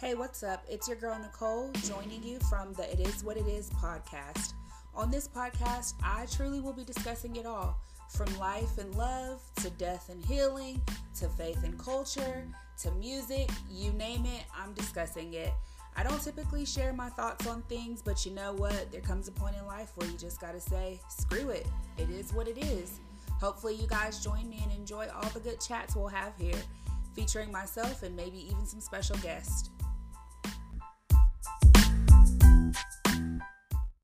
Hey, what's up? It's your girl Nicole joining you from the It Is What It Is podcast. On this podcast, I truly will be discussing it all from life and love to death and healing to faith and culture to music, you name it, I'm discussing it. I don't typically share my thoughts on things, but you know what? There comes a point in life where you just gotta say, screw it. It is what it is. Hopefully, you guys join me and enjoy all the good chats we'll have here, featuring myself and maybe even some special guests.